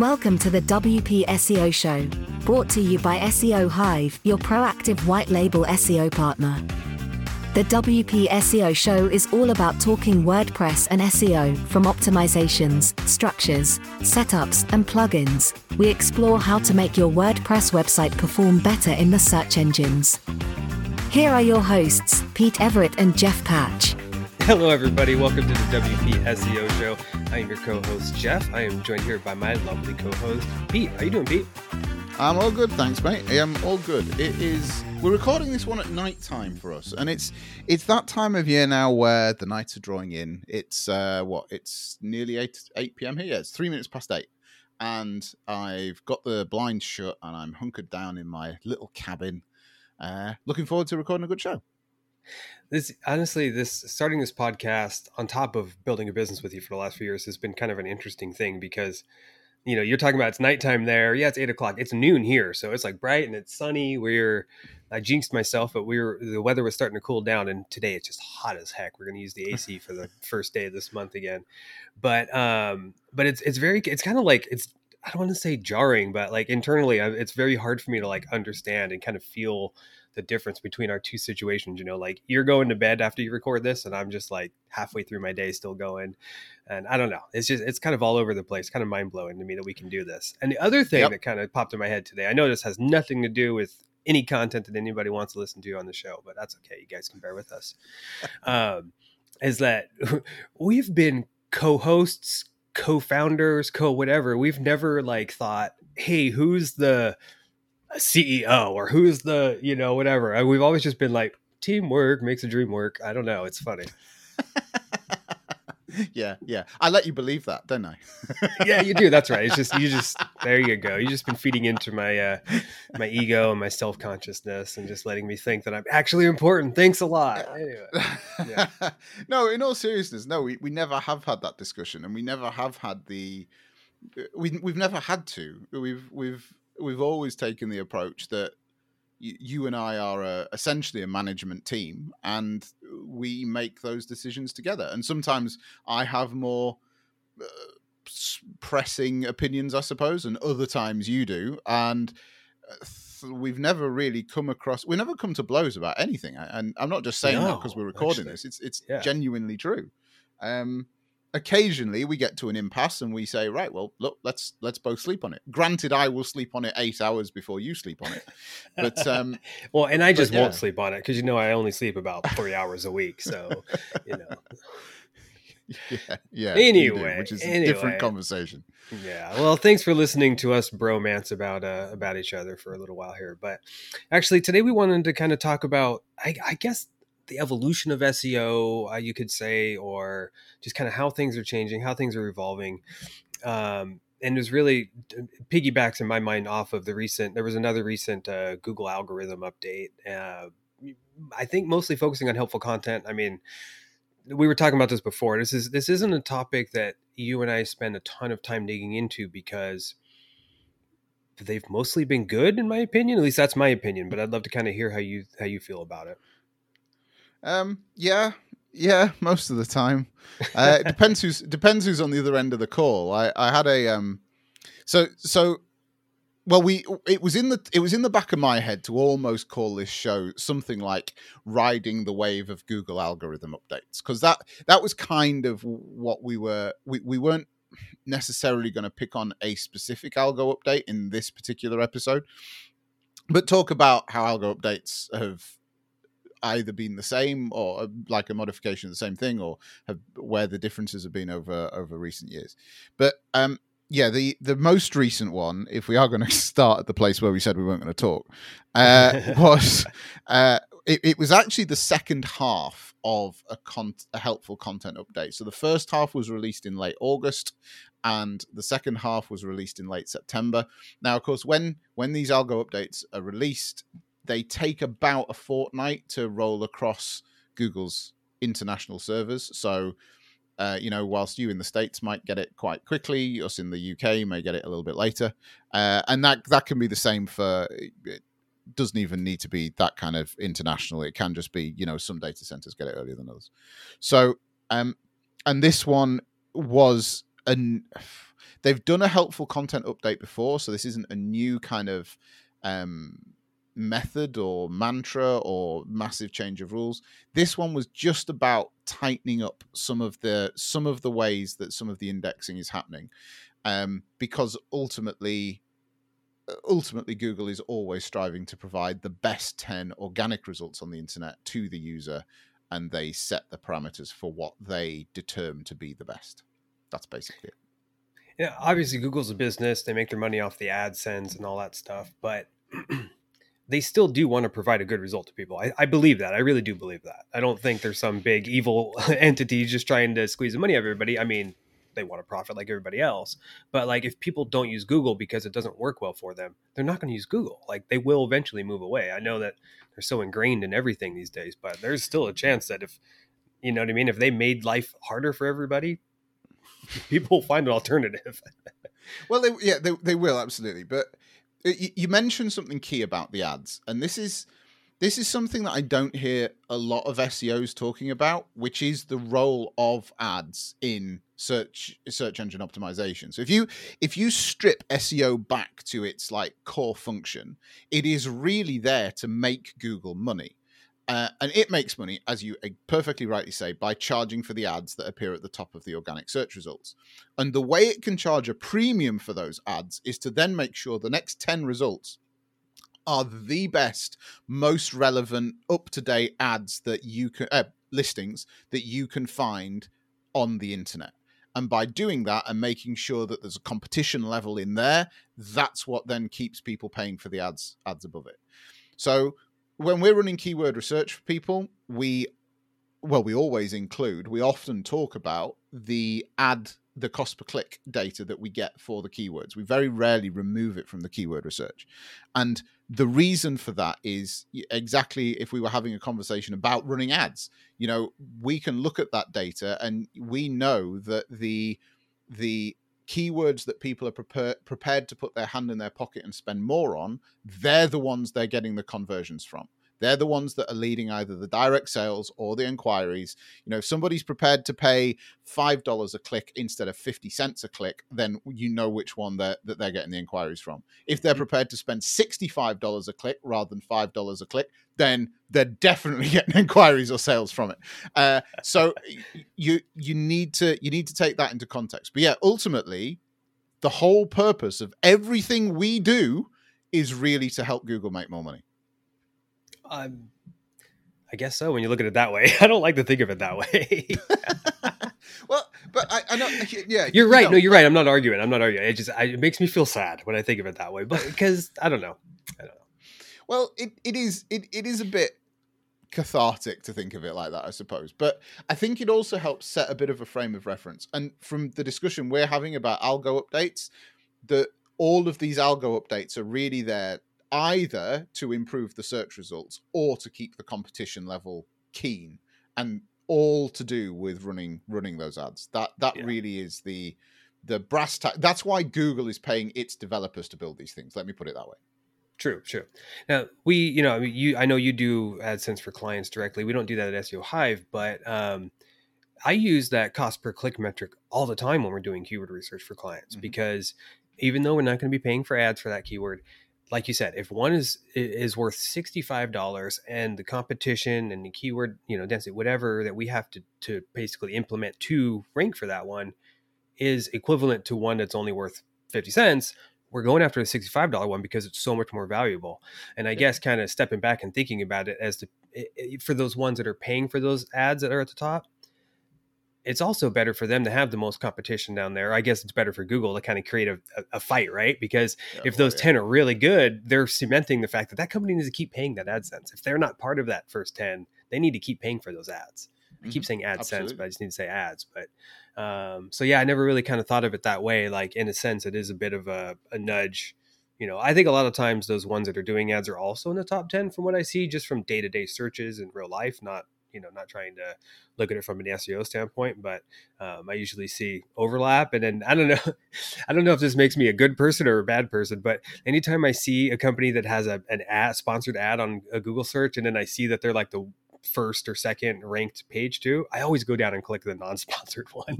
Welcome to the WP SEO Show, brought to you by SEO Hive, your proactive white label SEO partner. The WP SEO Show is all about talking WordPress and SEO, from optimizations, structures, setups, and plugins. We explore how to make your WordPress website perform better in the search engines. Here are your hosts, Pete Everett and Jeff Patch. Hello, everybody. Welcome to the WP SEO Show. I am your co-host Jeff. I am joined here by my lovely co-host Pete. How are you doing, Pete? I'm all good, thanks, mate. I am all good. It is. We're recording this one at night time for us, and it's it's that time of year now where the nights are drawing in. It's uh, what? It's nearly eight eight p.m. here. Yeah, it's three minutes past eight, and I've got the blinds shut, and I'm hunkered down in my little cabin, uh, looking forward to recording a good show this honestly this starting this podcast on top of building a business with you for the last few years has been kind of an interesting thing because you know you're talking about it's nighttime there. Yeah it's eight o'clock. It's noon here so it's like bright and it's sunny. We're i jinxed myself but we were the weather was starting to cool down and today it's just hot as heck. We're going to use the ac for the first day of this month again. But um but it's it's very it's kind of like it's i don't want to say jarring but like internally it's very hard for me to like understand and kind of feel the difference between our two situations you know like you're going to bed after you record this and i'm just like halfway through my day still going. And i don't know it's just it's kind of all over the place kind of mind-blowing to me that we can do this. And the other thing yep. that kind of popped in my head today i know this has nothing to do with any content that anybody wants to listen to on the show but that's okay you guys can bear with us. Um, is that we've been co-hosts co-founders co whatever we've never like thought hey who's the CEO or who's the, you know, whatever. We've always just been like, teamwork makes a dream work. I don't know. It's funny. yeah, yeah. I let you believe that, don't I? yeah, you do. That's right. It's just you just there you go. you've just been feeding into my uh my ego and my self consciousness and just letting me think that I'm actually important. Thanks a lot. Anyway. Yeah. no, in all seriousness, no, we, we never have had that discussion and we never have had the we we've never had to. We've we've we've always taken the approach that you and I are a, essentially a management team, and we make those decisions together. And sometimes I have more. Uh, pressing opinions, I suppose, and other times you do. And uh, th- we've never really come across, we never come to blows about anything. And I'm not just saying no, that because we're recording actually, this; it's it's yeah. genuinely true. Um, occasionally we get to an impasse and we say right well look let's let's both sleep on it granted i will sleep on it eight hours before you sleep on it but um well and i just yeah. won't sleep on it because you know i only sleep about three hours a week so you know yeah yeah anyway do, which is anyway. a different conversation yeah well thanks for listening to us bromance about uh about each other for a little while here but actually today we wanted to kind of talk about i i guess the evolution of SEO, uh, you could say, or just kind of how things are changing, how things are evolving. Um, and it was really piggybacks in my mind off of the recent. There was another recent uh, Google algorithm update. Uh, I think mostly focusing on helpful content. I mean, we were talking about this before. This is this isn't a topic that you and I spend a ton of time digging into because they've mostly been good, in my opinion. At least that's my opinion. But I'd love to kind of hear how you how you feel about it. Um, yeah, yeah, most of the time. Uh, it depends who's depends who's on the other end of the call. I I had a um, so so. Well, we it was in the it was in the back of my head to almost call this show something like riding the wave of Google algorithm updates because that that was kind of what we were we, we weren't necessarily going to pick on a specific algo update in this particular episode, but talk about how algo updates have either been the same or uh, like a modification of the same thing or have where the differences have been over over recent years. But um yeah the the most recent one if we are going to start at the place where we said we weren't going to talk uh was uh it, it, was actually the second half of a, con- a helpful content update. So the first half was released in late august and the second half was released in late september. Now of course when when these algo updates are released they take about a fortnight to roll across Google's international servers. So, uh, you know, whilst you in the states might get it quite quickly, us in the UK may get it a little bit later, uh, and that that can be the same for. It doesn't even need to be that kind of international. It can just be, you know, some data centers get it earlier than others. So, um, and this one was an they've done a helpful content update before, so this isn't a new kind of um, method or mantra or massive change of rules. This one was just about tightening up some of the some of the ways that some of the indexing is happening, um, because ultimately. Ultimately, Google is always striving to provide the best 10 organic results on the internet to the user, and they set the parameters for what they determine to be the best. That's basically it. Yeah, obviously Google's a business; they make their money off the AdSense and all that stuff. But they still do want to provide a good result to people. I, I, believe that. I really do believe that. I don't think there's some big evil entity just trying to squeeze the money out of everybody. I mean, they want to profit like everybody else. But like if people don't use Google because it doesn't work well for them, they're not going to use Google. Like they will eventually move away. I know that they're so ingrained in everything these days, but there's still a chance that if you know what I mean, if they made life harder for everybody, people find an alternative. well, they, yeah, they, they will absolutely. But you mentioned something key about the ads, and this is this is something that I don't hear a lot of SEOs talking about, which is the role of ads in search search engine optimization. So if you if you strip SEO back to its like core function, it is really there to make Google money. Uh, and it makes money, as you perfectly rightly say, by charging for the ads that appear at the top of the organic search results. And the way it can charge a premium for those ads is to then make sure the next 10 results are the best, most relevant, up to date ads that you can, uh, listings that you can find on the internet. And by doing that and making sure that there's a competition level in there, that's what then keeps people paying for the ads ads above it. So when we're running keyword research for people, we well, we always include, we often talk about the ad, the cost per click data that we get for the keywords. We very rarely remove it from the keyword research. And the reason for that is exactly if we were having a conversation about running ads, you know, we can look at that data and we know that the, the, keywords that people are prepare, prepared to put their hand in their pocket and spend more on, they're the ones they're getting the conversions from. They're the ones that are leading either the direct sales or the inquiries. You know, if somebody's prepared to pay five dollars a click instead of fifty cents a click, then you know which one they're, that they're getting the inquiries from. If they're mm-hmm. prepared to spend sixty-five dollars a click rather than five dollars a click, then they're definitely getting inquiries or sales from it. Uh, so you you need to you need to take that into context. But yeah, ultimately, the whole purpose of everything we do is really to help Google make more money. Um, I guess so. When you look at it that way, I don't like to think of it that way. well, but I, I know, yeah, you're right. know, no, you're right. I'm not arguing. I'm not arguing. It just I, it makes me feel sad when I think of it that way. But because I don't know, I don't know. Well, it, it is it, it is a bit cathartic to think of it like that, I suppose. But I think it also helps set a bit of a frame of reference. And from the discussion we're having about algo updates, that all of these algo updates are really there either to improve the search results or to keep the competition level keen and all to do with running running those ads. That that yeah. really is the the brass tack that's why google is paying its developers to build these things let me put it that way. True true. Now we you know you i know you do adsense for clients directly. We don't do that at seo hive but um i use that cost per click metric all the time when we're doing keyword research for clients mm-hmm. because even though we're not going to be paying for ads for that keyword like you said, if one is is worth sixty five dollars, and the competition and the keyword, you know, density, whatever that we have to to basically implement to rank for that one, is equivalent to one that's only worth fifty cents, we're going after the sixty five dollar one because it's so much more valuable. And I yeah. guess kind of stepping back and thinking about it as to for those ones that are paying for those ads that are at the top, it's also better for them to have the most competition down there. I guess it's better for Google to kind of create a, a fight, right? Because yeah, if those yeah. 10 are really good, they're cementing the fact that that company needs to keep paying that AdSense. If they're not part of that first 10, they need to keep paying for those ads. I keep mm-hmm. saying AdSense, Absolutely. but I just need to say ads. But um, so yeah, I never really kind of thought of it that way. Like in a sense, it is a bit of a, a nudge. You know, I think a lot of times those ones that are doing ads are also in the top 10 from what I see, just from day to day searches in real life, not you know not trying to look at it from an SEO standpoint, but um, I usually see overlap. And then I don't know, I don't know if this makes me a good person or a bad person, but anytime I see a company that has a, an ad sponsored ad on a Google search, and then I see that they're like the first or second ranked page too, I always go down and click the non-sponsored one.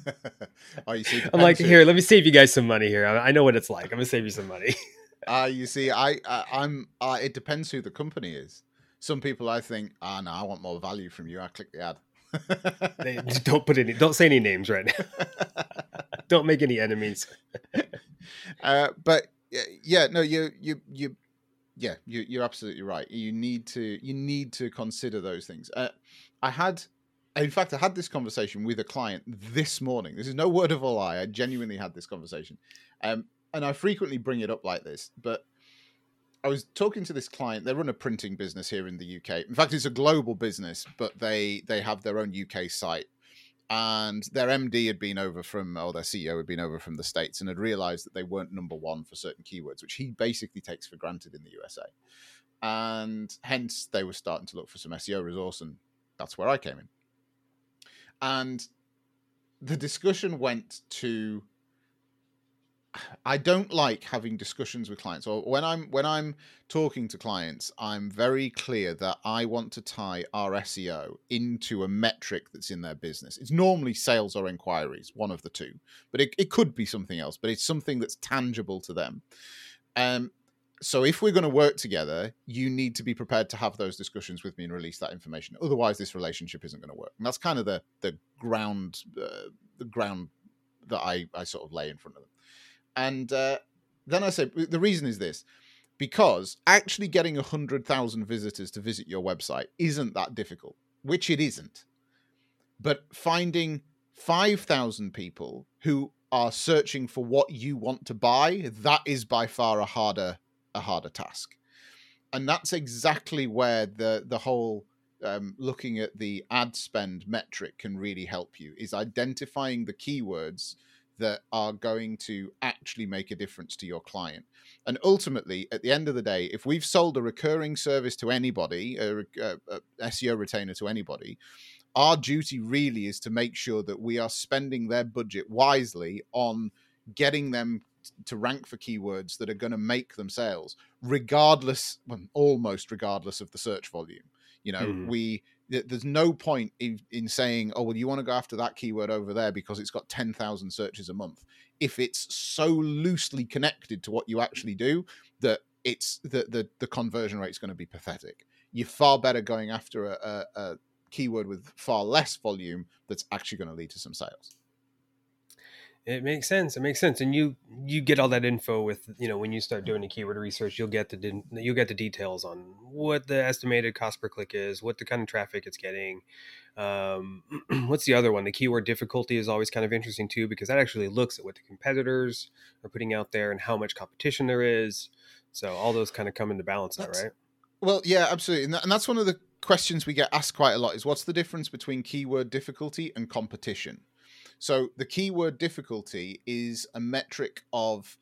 oh, you see, I'm like, here, let me save you guys some money here. I, I know what it's like. I'm gonna save you some money. Ah, you see, I, I I'm. Uh, it depends who the company is. Some people, I think, ah, no, I want more value from you. I click the ad. They- don't put any, don't say any names right now. don't make any enemies. uh, but yeah, no, you you you, yeah, you you're absolutely right. You need to you need to consider those things. Uh, I had, in fact, I had this conversation with a client this morning. This is no word of a lie. I genuinely had this conversation, um, and I frequently bring it up like this, but. I was talking to this client. They run a printing business here in the UK. In fact, it's a global business, but they they have their own UK site and their MD had been over from, or their CEO had been over from the States and had realized that they weren't number one for certain keywords, which he basically takes for granted in the USA. And hence they were starting to look for some SEO resource, and that's where I came in. And the discussion went to I don't like having discussions with clients or when I'm when I'm talking to clients, I'm very clear that I want to tie our SEO into a metric that's in their business. It's normally sales or inquiries, one of the two, but it, it could be something else, but it's something that's tangible to them. Um, so if we're going to work together, you need to be prepared to have those discussions with me and release that information. Otherwise, this relationship isn't going to work. And that's kind of the the ground uh, the ground that I I sort of lay in front of them. And uh, then I said, the reason is this because actually getting 100,000 visitors to visit your website isn't that difficult, which it isn't. But finding 5,000 people who are searching for what you want to buy, that is by far a harder a harder task. And that's exactly where the the whole um, looking at the ad spend metric can really help you is identifying the keywords that are going to actually make a difference to your client. And ultimately, at the end of the day, if we've sold a recurring service to anybody, a, a, a SEO retainer to anybody, our duty really is to make sure that we are spending their budget wisely on getting them to rank for keywords that are going to make them sales, regardless, well, almost regardless of the search volume. You know, Mhm. we there's no point in, in saying, oh well, you want to go after that keyword over there because it's got ten thousand searches a month. If it's so loosely connected to what you actually do that it's the the, the conversion rate is going to be pathetic. You're far better going after a, a, a keyword with far less volume that's actually going to lead to some sales. It makes sense. It makes sense, and you you get all that info with you know when you start doing the keyword research, you'll get the you'll get the details on what the estimated cost per click is, what the kind of traffic it's getting. Um, what's the other one? The keyword difficulty is always kind of interesting too because that actually looks at what the competitors are putting out there and how much competition there is. So all those kind of come into balance, That's- right? Well, yeah, absolutely, and, that, and that's one of the questions we get asked quite a lot: is what's the difference between keyword difficulty and competition? So the keyword difficulty is a metric of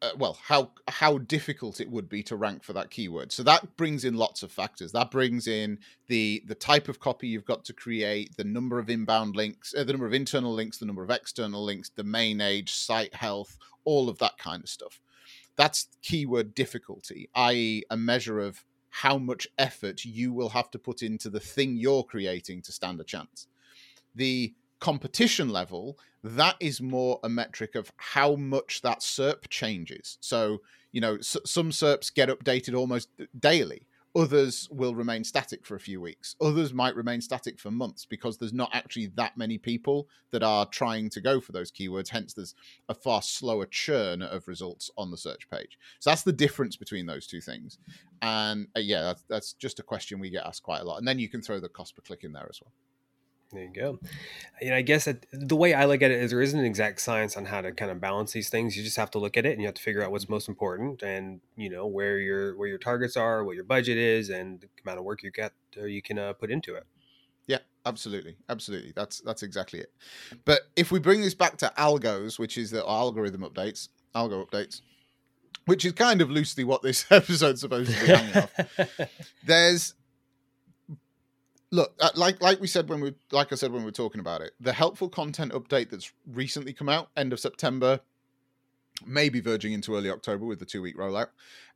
uh, well how how difficult it would be to rank for that keyword. So that brings in lots of factors. That brings in the the type of copy you've got to create, the number of inbound links, uh, the number of internal links, the number of external links, domain age, site health, all of that kind of stuff. That's keyword difficulty, i.e., a measure of how much effort you will have to put into the thing you're creating to stand a chance. The competition level, that is more a metric of how much that SERP changes. So, you know, s- some SERPs get updated almost daily. Others will remain static for a few weeks. Others might remain static for months because there's not actually that many people that are trying to go for those keywords. Hence, there's a far slower churn of results on the search page. So that's the difference between those two things. And uh, yeah, that's, that's just a question we get asked quite a lot. And then you can throw the cost per click in there as well. There you go. And I guess that the way I look at it is there isn't an exact science on how to kind of balance these things. You just have to look at it and you have to figure out what's most important and you know where your where your targets are, what your budget is, and the amount of work you get uh, you can uh, put into it. Yeah, absolutely, absolutely. That's that's exactly it. But if we bring this back to algos, which is the algorithm updates, algo updates, which is kind of loosely what this episode's supposed to be hanging off. There's look uh, like like we said when we like I said when we were talking about it, the helpful content update that's recently come out, end of September, maybe verging into early October with the two week rollout.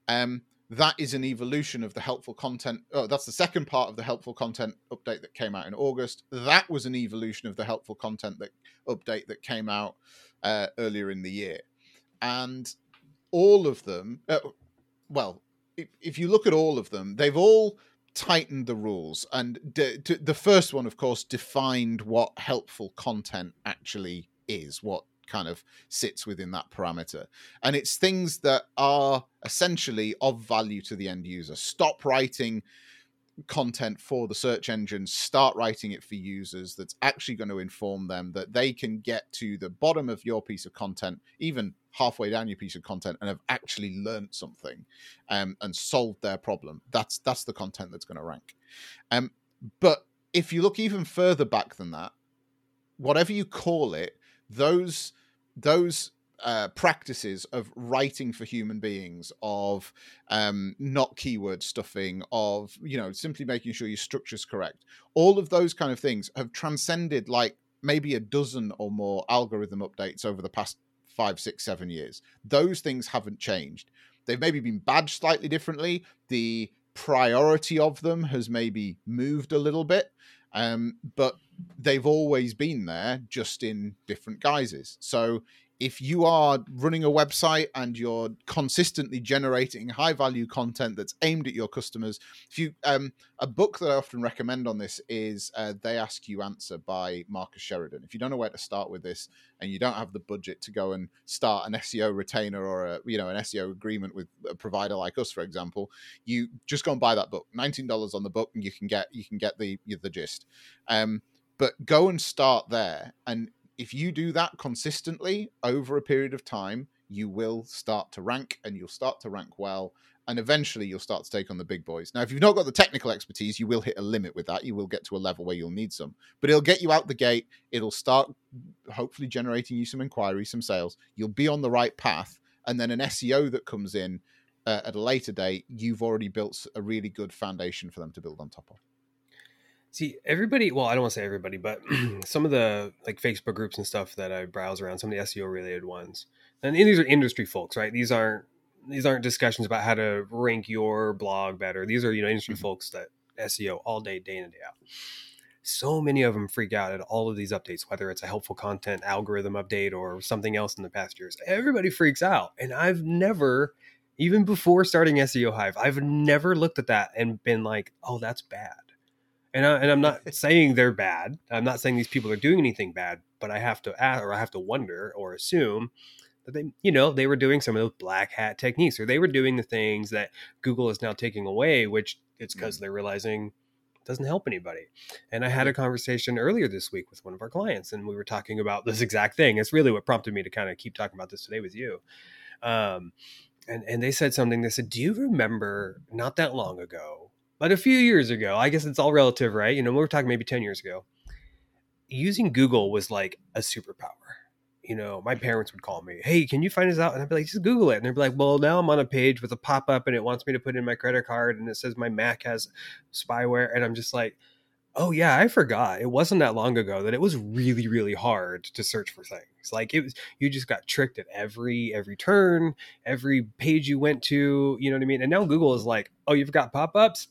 Um, that is an evolution of the helpful content. Oh, that's the second part of the helpful content update that came out in August. That was an evolution of the helpful content that update that came out uh, earlier in the year, and all of them. Uh, well, if, if you look at all of them, they've all tightened the rules, and d- d- the first one, of course, defined what helpful content actually is, what kind of sits within that parameter. And it's things that are essentially of value to the end user. Stop writing content for the search engine, start writing it for users that's actually going to inform them that they can get to the bottom of your piece of content, even halfway down your piece of content, and have actually learned something um, and solved their problem. That's that's the content that's going to rank. Um, but if you look even further back than that, whatever you call it, those those uh, practices of writing for human beings, of um, not keyword stuffing, of you know simply making sure your structure's correct. All of those kind of things have transcended like maybe a dozen or more algorithm updates over the past five, six, seven years. Those things haven't changed. They've maybe been badged slightly differently. The priority of them has maybe moved a little bit, um, but they've always been there, just in different guises. So if you are running a website and you're consistently generating high value content that's aimed at your customers if you um, a book that i often recommend on this is uh, they ask you answer by marcus sheridan. If you don't know where to start with this and you don't have the budget to go and start an seo retainer or a you know an seo agreement with a provider like us for example you just go and buy that book. $19 on the book and you can get you can get the the gist. Um, but go and start there and if you do that consistently over a period of time, you will start to rank and you'll start to rank well. And eventually you'll start to take on the big boys. Now, if you've not got the technical expertise, you will hit a limit with that. You will get to a level where you'll need some, but it'll get you out the gate. It'll start hopefully generating you some inquiries, some sales. You'll be on the right path. And then an SEO that comes in uh, at a later date, you've already built a really good foundation for them to build on top of. See, everybody, well, I don't want to say everybody, but some of the like Facebook groups and stuff that I browse around, some of the SEO related ones. And these are industry folks, right? These aren't these aren't discussions about how to rank your blog better. These are, you know, industry mm-hmm. folks that SEO all day, day in and day out. So many of them freak out at all of these updates, whether it's a helpful content algorithm update or something else in the past years. Everybody freaks out. And I've never, even before starting SEO Hive, I've never looked at that and been like, oh, that's bad and, I, and I'm not saying they're bad. I'm not saying these people are doing anything bad, but I have to ask, or I have to wonder or assume that they, you know, they were doing some of those black hat techniques, or they were doing the things that Google is now taking away, which it's because mm. they're realizing doesn't help anybody. And I had a conversation earlier this week with one of our clients, and we were talking about this exact thing. It's really what prompted me to kind of keep talking about this today with you. Um, and and they said something. They said, "Do you remember not that long ago but a few years ago, I guess it's all relative, right? You know, we are talking maybe 10 years ago, using Google was like a superpower. You know, my parents would call me, Hey, can you find this out? And I'd be like, just Google it. And they'd be like, Well, now I'm on a page with a pop up and it wants me to put in my credit card and it says my Mac has spyware. And I'm just like, Oh yeah, I forgot. It wasn't that long ago that it was really, really hard to search for things. Like it was, you just got tricked at every every turn, every page you went to. You know what I mean? And now Google is like, oh, you've got pop ups.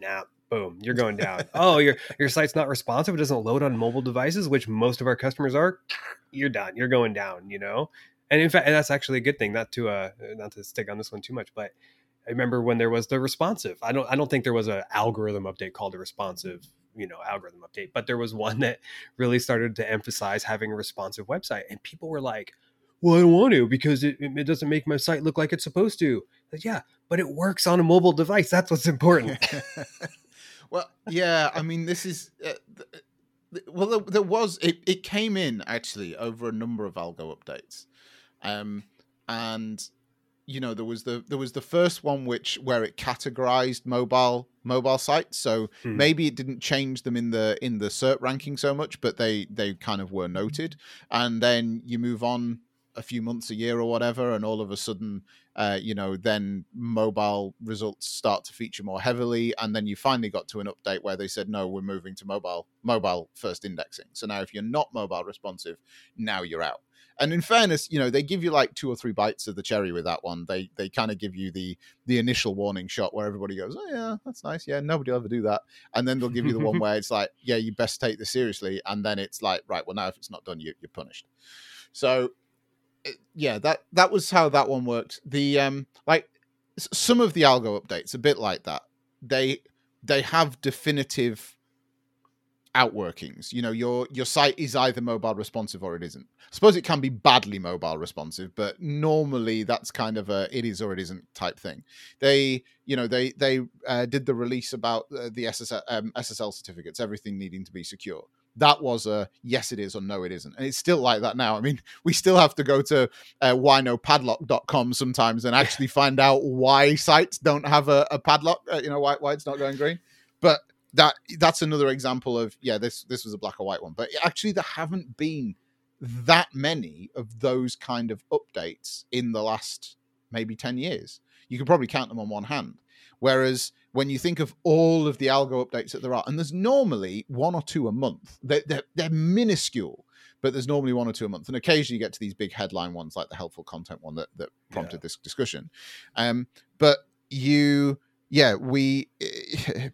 Nah, boom, you're going down. oh, your your site's not responsive. It doesn't load on mobile devices, which most of our customers are. You're done. You're going down. You know. And in fact, and that's actually a good thing. Not to uh, not to stick on this one too much, but I remember when there was the responsive. I don't I don't think there was an algorithm update called a responsive you know algorithm update but there was one that really started to emphasize having a responsive website and people were like well i don't want to because it, it doesn't make my site look like it's supposed to. Like, yeah but it works on a mobile device. That's what's important. Well yeah i mean this is uh, well there, there, was it, it came in actually over a number of algo updates um and you know there was the there was the first one which where it categorized mobile mobile sites so hmm. maybe it didn't change them in the in the SERP ranking so much but they they kind of were noted and then you move on a few months, a year, or whatever, and all of a sudden, uh, you know, then mobile results start to feature more heavily, and then you finally got to an update where they said, no, we're moving to mobile mobile first indexing. So now, if you're not mobile responsive, now you're out. And in fairness, you know, they give you like two or three bites of the cherry with that one. They they kind of give you the the initial warning shot where everybody goes, "Oh yeah, that's nice. Yeah, nobody will ever do that." And then they'll give you the one where it's like, "Yeah, you best take this seriously." And then it's like, "Right, well now if it's not done, you, you're punished." So yeah, that that was how that one worked. The um like some of the algo updates a bit like that. They they have definitive outworkings. You know, your your site is either mobile responsive or it isn't. I suppose it can be badly mobile responsive, but normally that's kind of a it is or it isn't type thing. They, you know, they they uh, did the release about uh, the SSL, um, SSL certificates, everything needing to be secure. That was a yes, it is or no, it isn't, and it's still like that now. I mean, we still have to go to uh, whynopadlock.com sometimes and actually find out why sites don't have a, a padlock. Uh, you know, why why it's not going green, but that that's another example of yeah this this was a black or white one but actually there haven't been that many of those kind of updates in the last maybe 10 years. You could probably count them on one hand. Whereas when you think of all of the algo updates that there are and there's normally one or two a month they're, they're, they're minuscule but there's normally one or two a month. And occasionally you get to these big headline ones like the helpful content one that, that prompted yeah. this discussion. Um, but you yeah we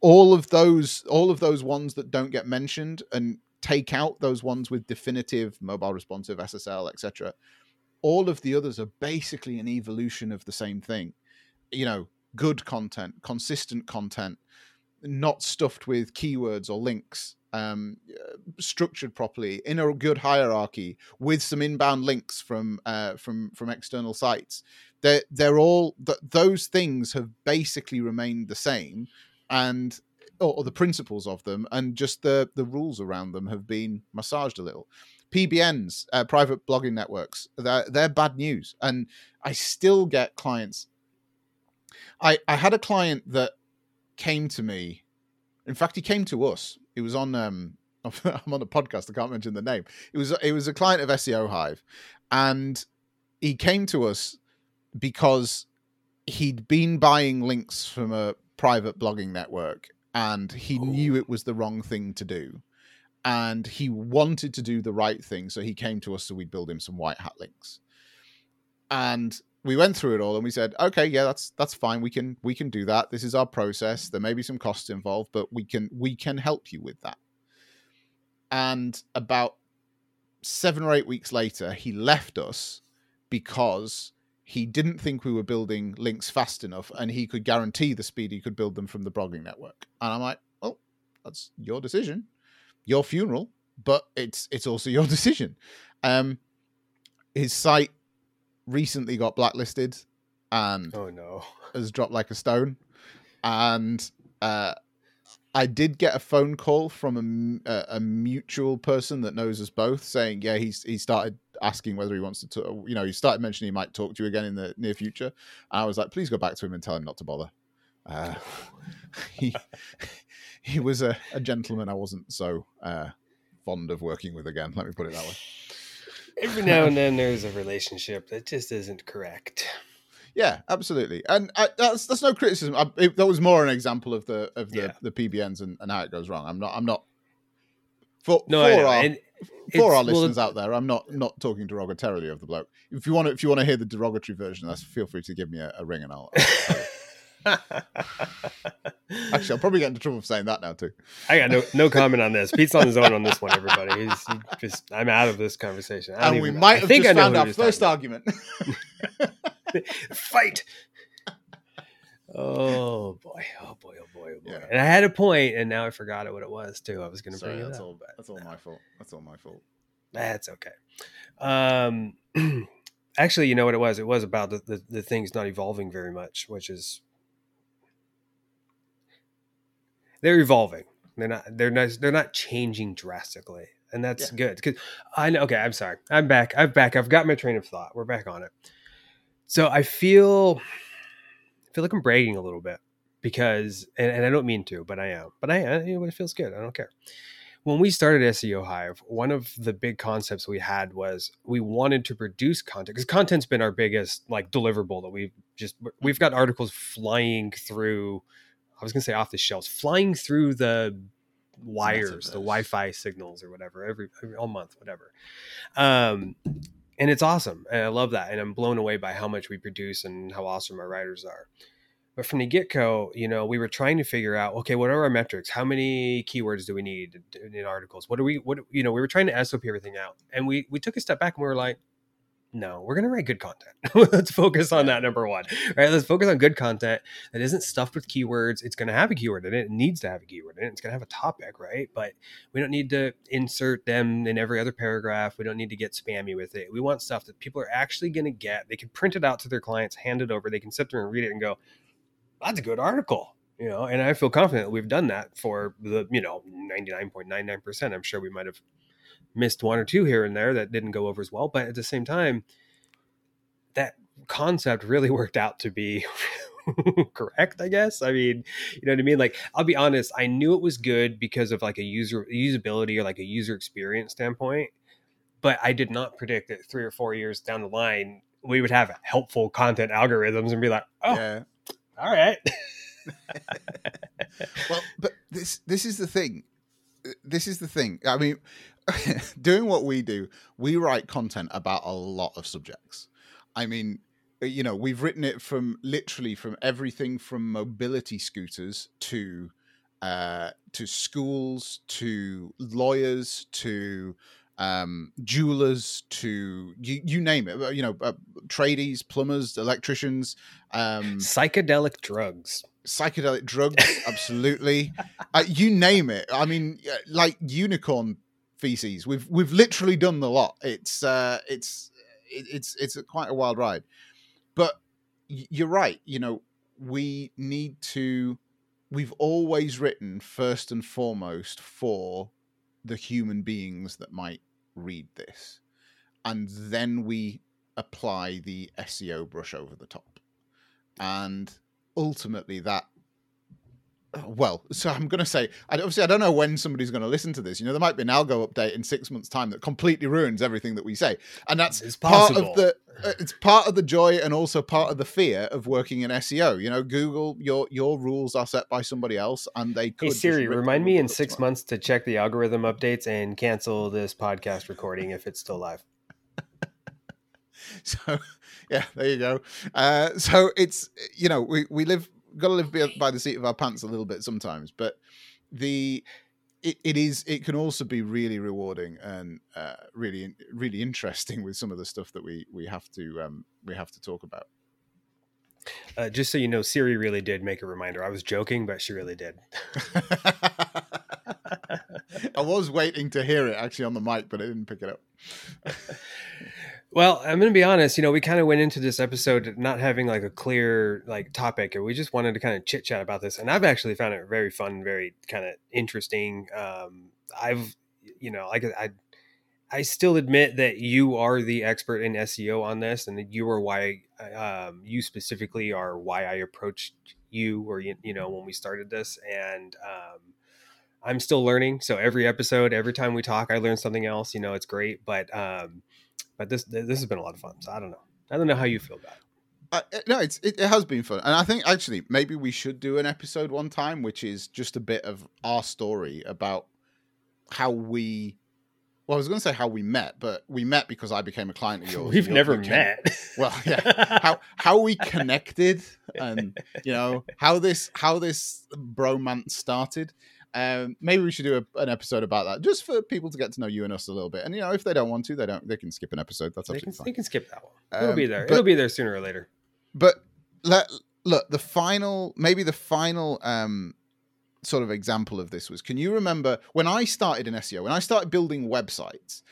all of those all of those ones that don't get mentioned and take out those ones with definitive mobile responsive ssl etc all of the others are basically an evolution of the same thing. You know good content consistent content not stuffed with keywords or links um, structured properly in a good hierarchy with some inbound links from uh, from from external sites. They're they're all th- those things have basically remained the same and or, or, the principles of them and just the the rules around them have been massaged a little. Pbns uh, private blogging networks they're, they're bad news. And i still get clients. I i had a client that came to me in fact he came to us. He was on um i'm on a podcast i can't mention the name. It was it was a client of seo hive and he came to us because he'd been buying links from a private blogging network and he Ooh. knew oh. it was the wrong thing to do. And he wanted to do the right thing so he came to us so we'd build him some white hat links. And we went through it all and we said okay yeah that's that's fine. We can we can do that. This is our process. There may be some costs involved but we can we can help you with that. And about seven or eight weeks later he left us because he didn't think we were building links fast enough and he could guarantee the speed he could build them from the blogging network. And I'm like, well, that's your decision, your funeral, but it's it's also your decision. Um, his site recently got blacklisted and oh no, has dropped like a stone. And uh, I did get a phone call from a, a, mutual person that knows us both saying, yeah, he's he started asking whether he wants to, talk, you know, he started mentioning he might talk to you again in the near future. And I was like, please go back to him and tell him not to bother. Uh, he he was a, a, gentleman I wasn't so uh, fond of working with again. Let me put it that way. Every now and then there's a relationship that just isn't correct. Yeah, absolutely, and I, that's that's no criticism. I, it, that was more an example of the of the, yeah. the PBNs and, and, how it goes wrong. I'm not I'm not for no, for our, for our listeners well, out there. I'm not not talking derogatorily of the bloke. If you want to if you want to hear the derogatory version, that's feel free to give me a, a ring and I'll. I'll Actually, I'll probably get into trouble for saying that now too. I got no no comment on this. Pete's on his own on this one. Everybody, he's he just I'm out of this conversation. and we might have just found our first argument. Fight. Oh boy! Oh boy! Oh boy! Oh boy! Yeah. And I had a point, and now I forgot what it was too. I was going to bring that's it all, That's all my fault. That's all my fault. That's okay. Um, actually, you know what it was? It was about the, the, the things not evolving very much, which is they're evolving. They're not. They're not. They're not changing drastically, and that's yeah. good. Because I know. Okay, I'm sorry. I'm back. I'm back. I've got my train of thought. We're back on it. So I feel, feel like I'm bragging a little bit because, and, and I don't mean to, but I am. But I am. You know, it feels good. I don't care. when we started SEO Hive, one of the big concepts we had was we wanted to produce content because content's been our biggest like deliverable that we've just we've got articles flying through. I was gonna say off the shelves, flying through the wires, the Wi-Fi signals or whatever every, every all month, whatever. Um, and it's awesome, and I love that, and I'm blown away by how much we produce and how awesome our writers are. But from the get go, you know, we were trying to figure out, okay, what are our metrics? How many keywords do we need in articles? What do we, what, you know, we were trying to SOP everything out. And we, we took a step back and we were like, no, we're going to write good content. Let's focus on that number one, right? Let's focus on good content that isn't stuffed with keywords. It's going to have a keyword in it. It needs to have a keyword in it. It's going to have a topic, right? But we don't need to insert them in every other paragraph. We don't need to get spammy with it. We want stuff that people are actually going to get. They can print it out to their clients, hand it over. They can sit there and read it and go, that's a good article you know and i feel confident we've done that for the you know 99.99% i'm sure we might have missed one or two here and there that didn't go over as well but at the same time that concept really worked out to be correct i guess i mean you know what i mean like i'll be honest i knew it was good because of like a user usability or like a user experience standpoint but i did not predict that three or four years down the line we would have helpful content algorithms and be like oh yeah all right. well, but this this is the thing. This is the thing. I mean, doing what we do, we write content about a lot of subjects. I mean, you know, we've written it from literally from everything from mobility scooters to uh, to schools to lawyers to um, jewelers to you, you name it. Uh, you know, uh, tradies, plumbers, electricians, um, psychedelic drugs, psychedelic drugs. absolutely, uh, you name it. I mean, like unicorn feces. We've we've literally done the lot. It's uh, it's it's it's quite a wild ride, but you're right. You know, we need to. We've always written first and foremost for the human beings that might read this. And then we apply the SEO brush over the top. And ultimately, that well, so I'm going to say, obviously, I don't know when somebody's going to listen to this. You know, there might be an algo update in six months' time that completely ruins everything that we say, and that's it's part of the. Uh, it's part of the joy and also part of the fear of working in SEO. You know, Google, your your rules are set by somebody else, and they could. Hey Siri, remind me in six tomorrow. months to check the algorithm updates and cancel this podcast recording if it's still live. so, yeah, there you go. Uh, so it's you know we we live got to live by the seat of our pants a little bit sometimes, but the it, it is it can also be really rewarding and uh, really really interesting with some of the stuff that we we have to um, we have to talk about. Uh, just so you know, Siri really did make a reminder. I was joking, but she really did. I was waiting to hear it actually on the mic, but I didn't pick it up. Well, I'm going to be honest. You know, we kind of went into this episode not having like a clear like topic, and we just wanted to kind of chit chat about this. And I've actually found it very fun, very kind of interesting. Um, I've, you know, like I, I still admit that you are the expert in SEO on this, and that you are why um, you specifically are why I approached you, or you, you know, when we started this, and um, I'm still learning. So every episode, every time we talk, I learn something else. You know, it's great, but um, but this this has been a lot of fun. So I don't know. I don't know how you feel about it. Uh, no, it's it, it, has been fun, and I think actually maybe we should do an episode one time, which is just a bit of our story about how we. Well, I was going to say how we met, but we met because I became a client of yours. We've never met. Well, yeah, how how we connected, and you know how this how this bromance started. Um, maybe we should do a, an episode about that, just for people to get to know you and us a little bit. And you know, if they don't want to, they don't. They can skip an episode. That's they absolutely can, fine. They can skip that one. It'll um, be there. But, It'll be there sooner or later. But let look the final, maybe the final um, sort of example of this was. Can you remember when I started in SEO? When I started building websites,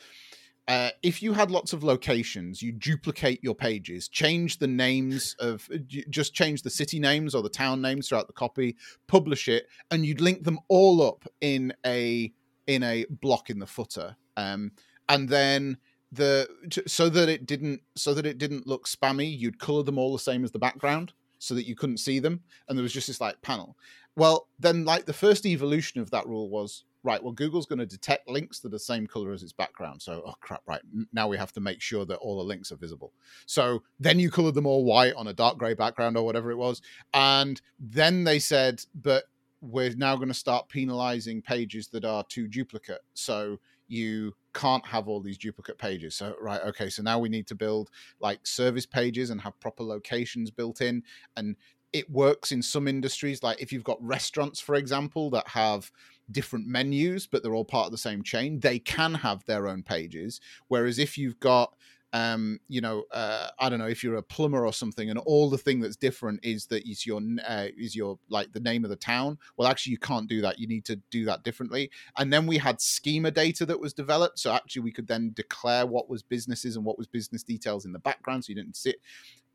uh, if you had lots of locations, you duplicate your pages, change the names of, uh, just change the city names or the town names throughout the copy, publish it, and you'd link them all up in a in a block in the footer, um, and then the so that it didn't so that it didn't look spammy, you'd color them all the same as the background so that you couldn't see them, and there was just this like panel. Well, then like the first evolution of that rule was right, well, Google's going to detect links that are the same color as its background. So, oh crap, right. Now we have to make sure that all the links are visible. So then you colored them all white on a dark gray background or whatever it was. And then they said, but we're now going to start penalizing pages that are too duplicate. So you can't have all these duplicate pages. So, right, okay, so now we need to build like service pages and have proper locations built in. And it works in some industries. Like if you've got restaurants, for example, that have different menus, but they're all part of the same chain, they can have their own pages. Whereas if you've got um, you know, uh, I don't know if you're a plumber or something, and all the thing that's different is that is your uh, is your like the name of the town. Well, actually, you can't do that. You need to do that differently. And then we had schema data that was developed, so actually we could then declare what was businesses and what was business details in the background, so you didn't sit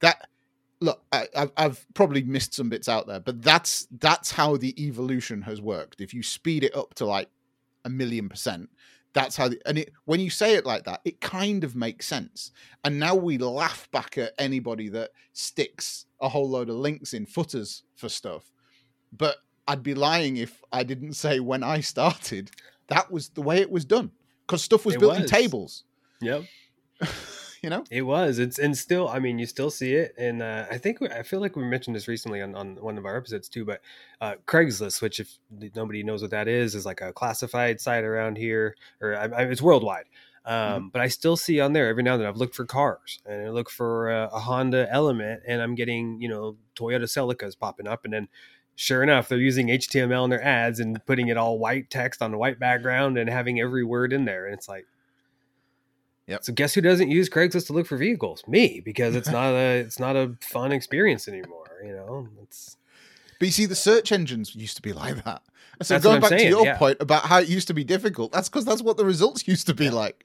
that. Look, I, I've, I've probably missed some bits out there, but that's that's how the evolution has worked. If you speed it up to like a million percent, that's how the, and it when you say it like that it kind of makes sense and now we laugh back at anybody that sticks a whole load of links in footers for stuff but i'd be lying if i didn't say when i started that was the way it was done because stuff was It built in tables Yep. you know It was. It's and still. I mean, you still see it, and uh, I think we- I feel like we mentioned this recently on, on one of our episodes too. But uh, Craigslist, which if nobody knows what that is, is like a classified site around here, or I, I, it's worldwide. Um, But I still see on there every now and then. I've looked for cars, and I look for uh, a Honda Element, and I'm getting you know Toyota Celicas popping up, and then. Sure enough, they're using HTML in their ads and putting it all white text on a white background and having every word in there. And it's like, Yep. so guess who doesn't use Craigslist to look for vehicles? Me, because it's not a it's not a fun experience anymore. You know, it's but you see the search engines used to be like that so That's going back to your yeah. point about how it used to be difficult that's because that's what the results used to be Yeah. like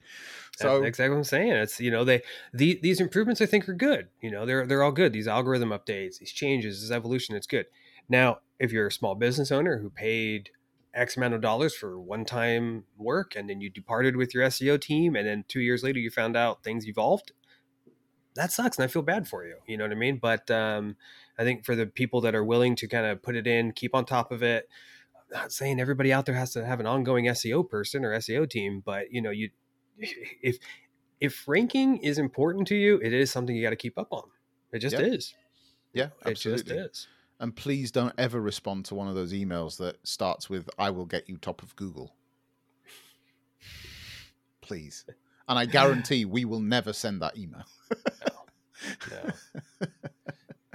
so so exactly what I'm saying. It's you know they the, these improvements I think are good. You know they're they're all good. These algorithm updates, these changes, this evolution, it's good. Now, if you're a small business owner who paid X amount of dollars for one time work and then you departed with your SEO team and then two years later you found out things evolved, that sucks and I feel bad for you. You know what I mean? But um, I think for the people that are willing to kind of put it in, keep on top of it, I'm not saying everybody out there has to have an ongoing SEO person or SEO team, but you know, you if if ranking is important to you, it is something you got to keep up on. It just Yeah. is. yeah It just absolutely is. And please don't ever respond to one of those emails that starts with "I will get you top of Google." Please. And I guarantee we will never send that email. No.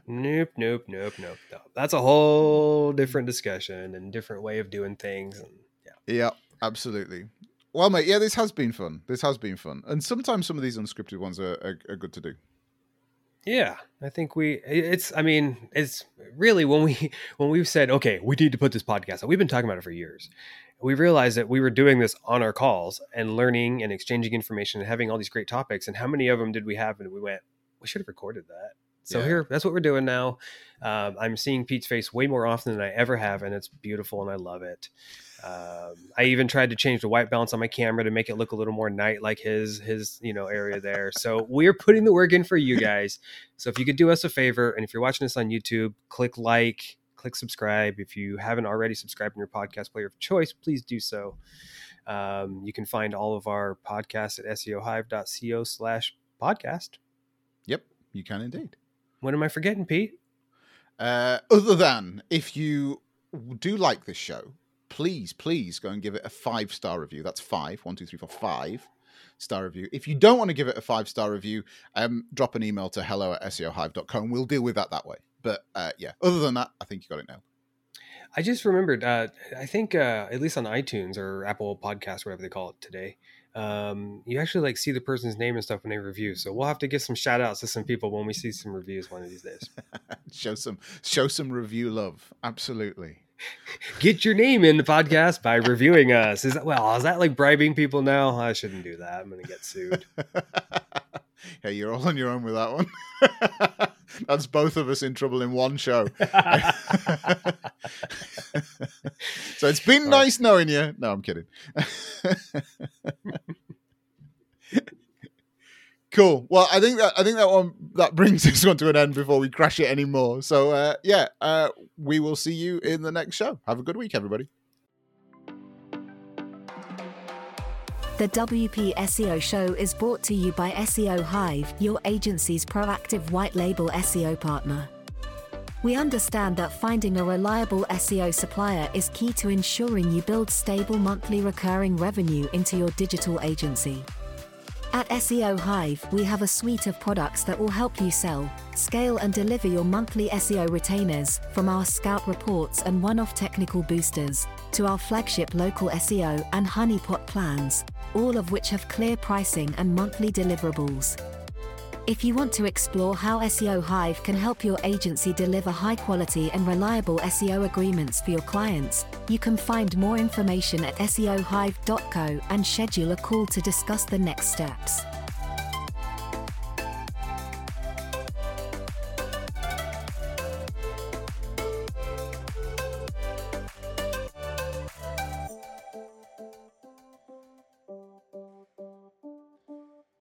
nope, nope, nope, nope, no. That's a whole different discussion and different way of doing things. And yeah, Yeah, absolutely. Well, mate, yeah, this has been fun. This has been fun. And sometimes some of these unscripted ones are, are, are good to do. Yeah. I think we. It's. I mean, it's really when we when we've said, okay, we need to put this podcast. out. We've been talking about it for years. We realized that we were doing this on our calls and learning and exchanging information and having all these great topics. And how many of them did we have? And we went, we should have recorded that. So Yeah. here, that's what we're doing now. Um, I'm seeing Pete's face way more often than I ever have, and it's beautiful, and I love it. Um, I even tried to change the white balance on my camera to make it look a little more night like his his you know area there. So we're putting the work in for you guys. So if you could do us a favor, and if you're watching this on YouTube, click like, click subscribe. If you haven't already subscribed in your podcast player of choice, please do so. Um, you can find all of our podcasts at seohive.co slash podcast. Yep, you can indeed. What am I forgetting, Pete? Uh, other than if you do like this show, please, please go and give it a five star review. That's five, one, two, three, four, five star review. If you don't want to give it a five star review, um, drop an email to hello at seohive.com. We'll deal with that that way. But uh, yeah, other than that, I think you got it now. I just remembered. Uh, I think uh, at least on iTunes or Apple Podcasts, whatever they call it today, um, you actually like see the person's name and stuff when they review. So we'll have to give some shout outs to some people when we see some reviews one of these days. show some show some review love. Absolutely. Get your name in the podcast by reviewing us. Is that well? Is that like bribing people now? I shouldn't do that. I'm going to get sued. hey, you're all on your own with that one. That's both of us in trouble in one show. so it's been nice knowing you. No, I'm kidding. Cool. Well, I think that I think that one that brings this one to an end before we crash it anymore. So uh, yeah, uh, we will see you in the next show. Have a good week, everybody. The WP SEO show is brought to you by SEO Hive, your agency's proactive white label SEO partner. We understand that finding a reliable SEO supplier is key to ensuring you build stable monthly recurring revenue into your digital agency. At SEO Hive, we have a suite of products that will help you sell, scale, and deliver your monthly SEO retainers, from our scout reports and one off technical boosters, to our flagship local SEO and honeypot plans, all of which have clear pricing and monthly deliverables. If you want to explore how SEO Hive can help your agency deliver high quality and reliable SEO agreements for your clients, you can find more information at SEOhive.co and schedule a call to discuss the next steps.